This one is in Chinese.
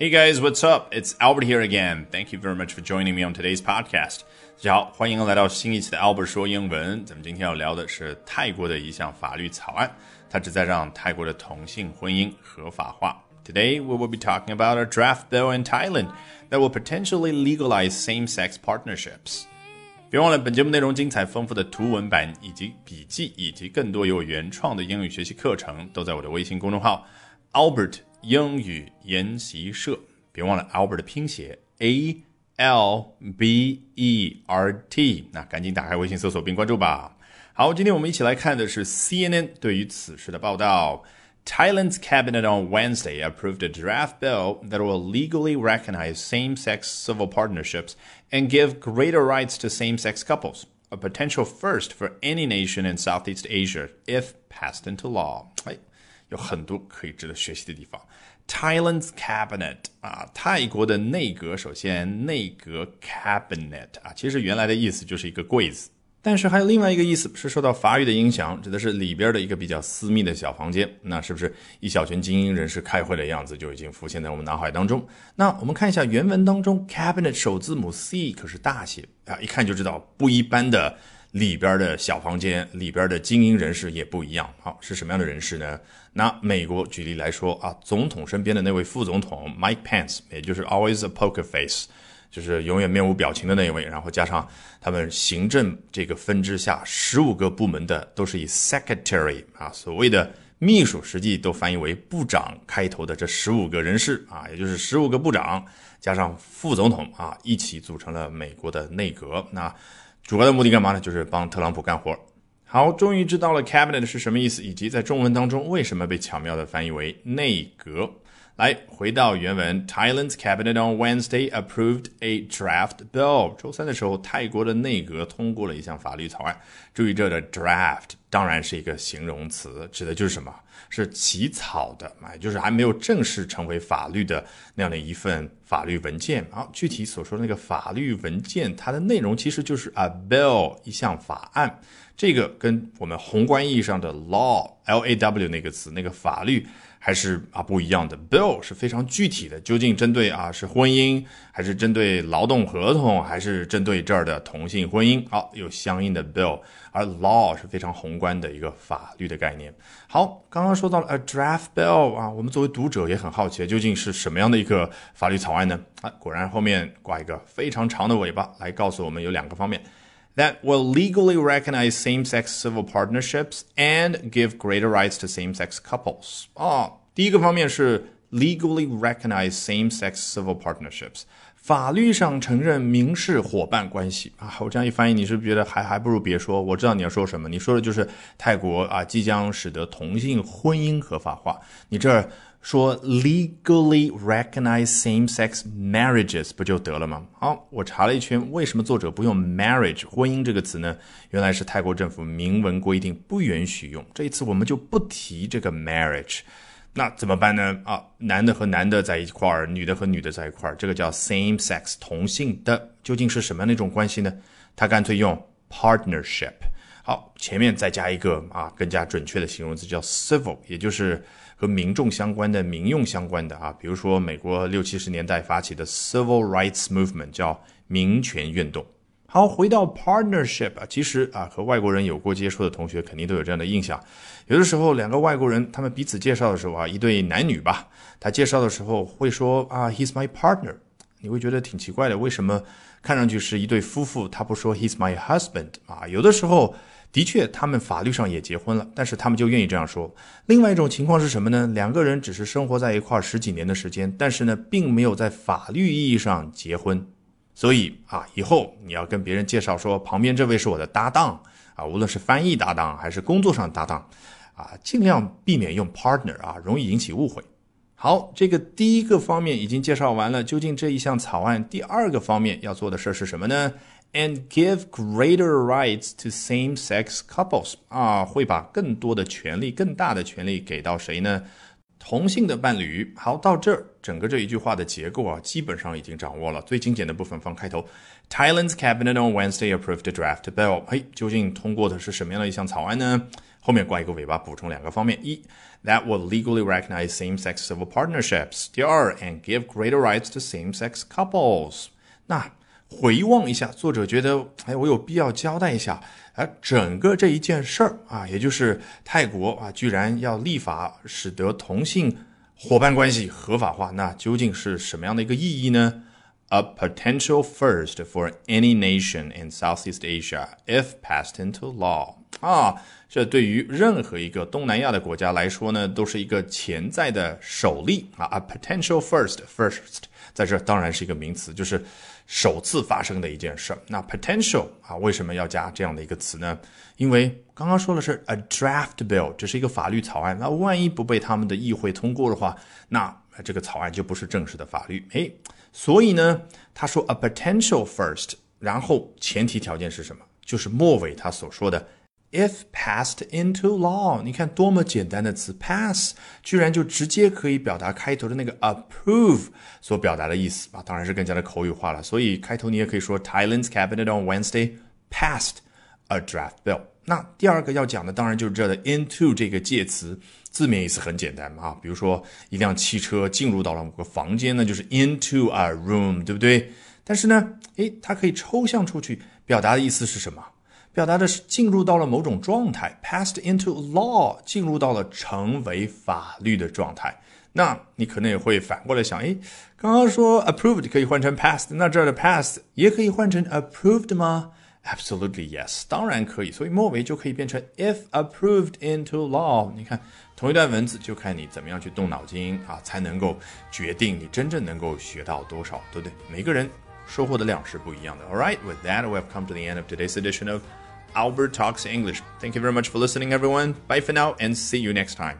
Hey guys, what's up? It's Albert here again. Thank you very much for joining me on today's podcast. 大家好，欢迎来到新一期的 Albert 说英文。咱们今天要聊的是泰国的一项法律草案，它旨在让泰国的同性婚姻合法化。Today we will be talking about a draft bill in Thailand that will potentially legalize same-sex partnerships. 别忘了，本节目内容精彩丰富的图文版以及笔记，以及更多有原创的英语学习课程，都在我的微信公众号 Albert。 英语研习社，别忘了 Albert 的拼写 A L B E R T，那赶紧打开微信搜索并关注吧。好，今天我们一起来看的是 CNN 对于此事的报道。Thailand's cabinet on Wednesday approved a draft bill that will legally recognize same-sex civil partnerships and give greater rights to same-sex couples, a potential first for any nation in Southeast Asia if passed into law. 有很多可以值得学习的地方。Thailand's cabinet 啊，泰国的内阁。首先，内阁 cabinet 啊，其实原来的意思就是一个柜子，但是还有另外一个意思是受到法语的影响，指的是里边的一个比较私密的小房间。那是不是一小群精英人士开会的样子就已经浮现在我们脑海当中？那我们看一下原文当中，cabinet 首字母 c 可是大写啊，一看就知道不一般的。里边的小房间里边的精英人士也不一样，好是什么样的人士呢？拿美国举例来说啊，总统身边的那位副总统 Mike Pence，也就是 always a poker face，就是永远面无表情的那一位，然后加上他们行政这个分支下十五个部门的都是以 secretary 啊，所谓的秘书，实际都翻译为部长开头的这十五个人士啊，也就是十五个部长加上副总统啊，一起组成了美国的内阁。那主要的目的干嘛呢？就是帮特朗普干活。好，终于知道了 cabinet 是什么意思，以及在中文当中为什么被巧妙的翻译为内阁。来，回到原文，Thailand's cabinet on Wednesday approved a draft bill。周三的时候，泰国的内阁通过了一项法律草案。注意，这的 draft 当然是一个形容词，指的就是什么？是起草的，啊，就是还没有正式成为法律的那样的一份法律文件。好，具体所说的那个法律文件，它的内容其实就是 a bill 一项法案。这个跟我们宏观意义上的 law l a w 那个词那个法律。还是啊不一样的，bill 是非常具体的，究竟针对啊是婚姻，还是针对劳动合同，还是针对这儿的同性婚姻？好，有相应的 bill，而 law 是非常宏观的一个法律的概念。好，刚刚说到了 a draft bill 啊，我们作为读者也很好奇，究竟是什么样的一个法律草案呢？啊，果然后面挂一个非常长的尾巴来告诉我们有两个方面。That will legally recognize same-sex civil partnerships and give greater rights to same-sex couples. 哦，第一个方面是 legally recognize same-sex civil partnerships，法律上承认民事伙伴关系啊。我这样一翻译，你是不是觉得还还不如别说？我知道你要说什么，你说的就是泰国啊，即将使得同性婚姻合法化。你这儿。说 legally recognize same-sex marriages 不就得了吗？好，我查了一圈，为什么作者不用 marriage 婚姻这个词呢？原来是泰国政府明文规定不允许用。这一次我们就不提这个 marriage，那怎么办呢？啊，男的和男的在一块儿，女的和女的在一块儿，这个叫 same-sex 同性的，究竟是什么样的一种关系呢？他干脆用 partnership。好，前面再加一个啊，更加准确的形容词叫 civil，也就是和民众相关的、民用相关的啊。比如说，美国六七十年代发起的 civil rights movement 叫民权运动。好，回到 partnership 啊，其实啊，和外国人有过接触的同学肯定都有这样的印象。有的时候，两个外国人他们彼此介绍的时候啊，一对男女吧，他介绍的时候会说啊，he's my partner，你会觉得挺奇怪的，为什么看上去是一对夫妇，他不说 he's my husband 啊？有的时候。的确，他们法律上也结婚了，但是他们就愿意这样说。另外一种情况是什么呢？两个人只是生活在一块十几年的时间，但是呢，并没有在法律意义上结婚。所以啊，以后你要跟别人介绍说，旁边这位是我的搭档啊，无论是翻译搭档还是工作上搭档，啊，尽量避免用 partner 啊，容易引起误会。好，这个第一个方面已经介绍完了。究竟这一项草案第二个方面要做的事是什么呢？And give greater rights to same-sex couples 啊，会把更多的权利、更大的权利给到谁呢？同性的伴侣。好，到这儿，整个这一句话的结构啊，基本上已经掌握了。最精简的部分放开头。Thailand's cabinet on Wednesday approved a draft bill。嘿，究竟通过的是什么样的一项草案呢后面挂一个尾巴，补充两个方面：一，that will legally recognize same-sex civil partnerships；第二，and give greater rights to same-sex couples。那回望一下，作者觉得，哎，我有必要交代一下，啊，整个这一件事儿啊，也就是泰国啊，居然要立法使得同性伙伴关系合法化，那究竟是什么样的一个意义呢？a potential first for any nation in Southeast Asia if passed into law 啊，这对于任何一个东南亚的国家来说呢，都是一个潜在的首例啊。A potential first first 在这当然是一个名词，就是首次发生的一件事。那 potential 啊，为什么要加这样的一个词呢？因为刚刚说的是 a draft bill，这是一个法律草案。那万一不被他们的议会通过的话，那这个草案就不是正式的法律。诶，所以呢，他说 a potential first，然后前提条件是什么？就是末尾他所说的 if passed into law。你看多么简单的词，pass 居然就直接可以表达开头的那个 approve 所表达的意思啊，当然是更加的口语化了。所以开头你也可以说 Thailand's cabinet on Wednesday passed a draft bill。那第二个要讲的当然就是这的 into 这个介词。字面意思很简单嘛，比如说一辆汽车进入到了某个房间那，就是 into a room，对不对？但是呢，诶，它可以抽象出去，表达的意思是什么？表达的是进入到了某种状态，passed into law，进入到了成为法律的状态。那你可能也会反过来想，诶，刚刚说 approved 可以换成 passed，那这儿的 passed 也可以换成 approved 吗？Absolutely yes，当然可以，所以末尾就可以变成 if approved into law。你看，同一段文字就看你怎么样去动脑筋啊，才能够决定你真正能够学到多少，对不对？每个人收获的量是不一样的。All right, with that, we have come to the end of today's edition of Albert Talks English. Thank you very much for listening, everyone. Bye for now, and see you next time.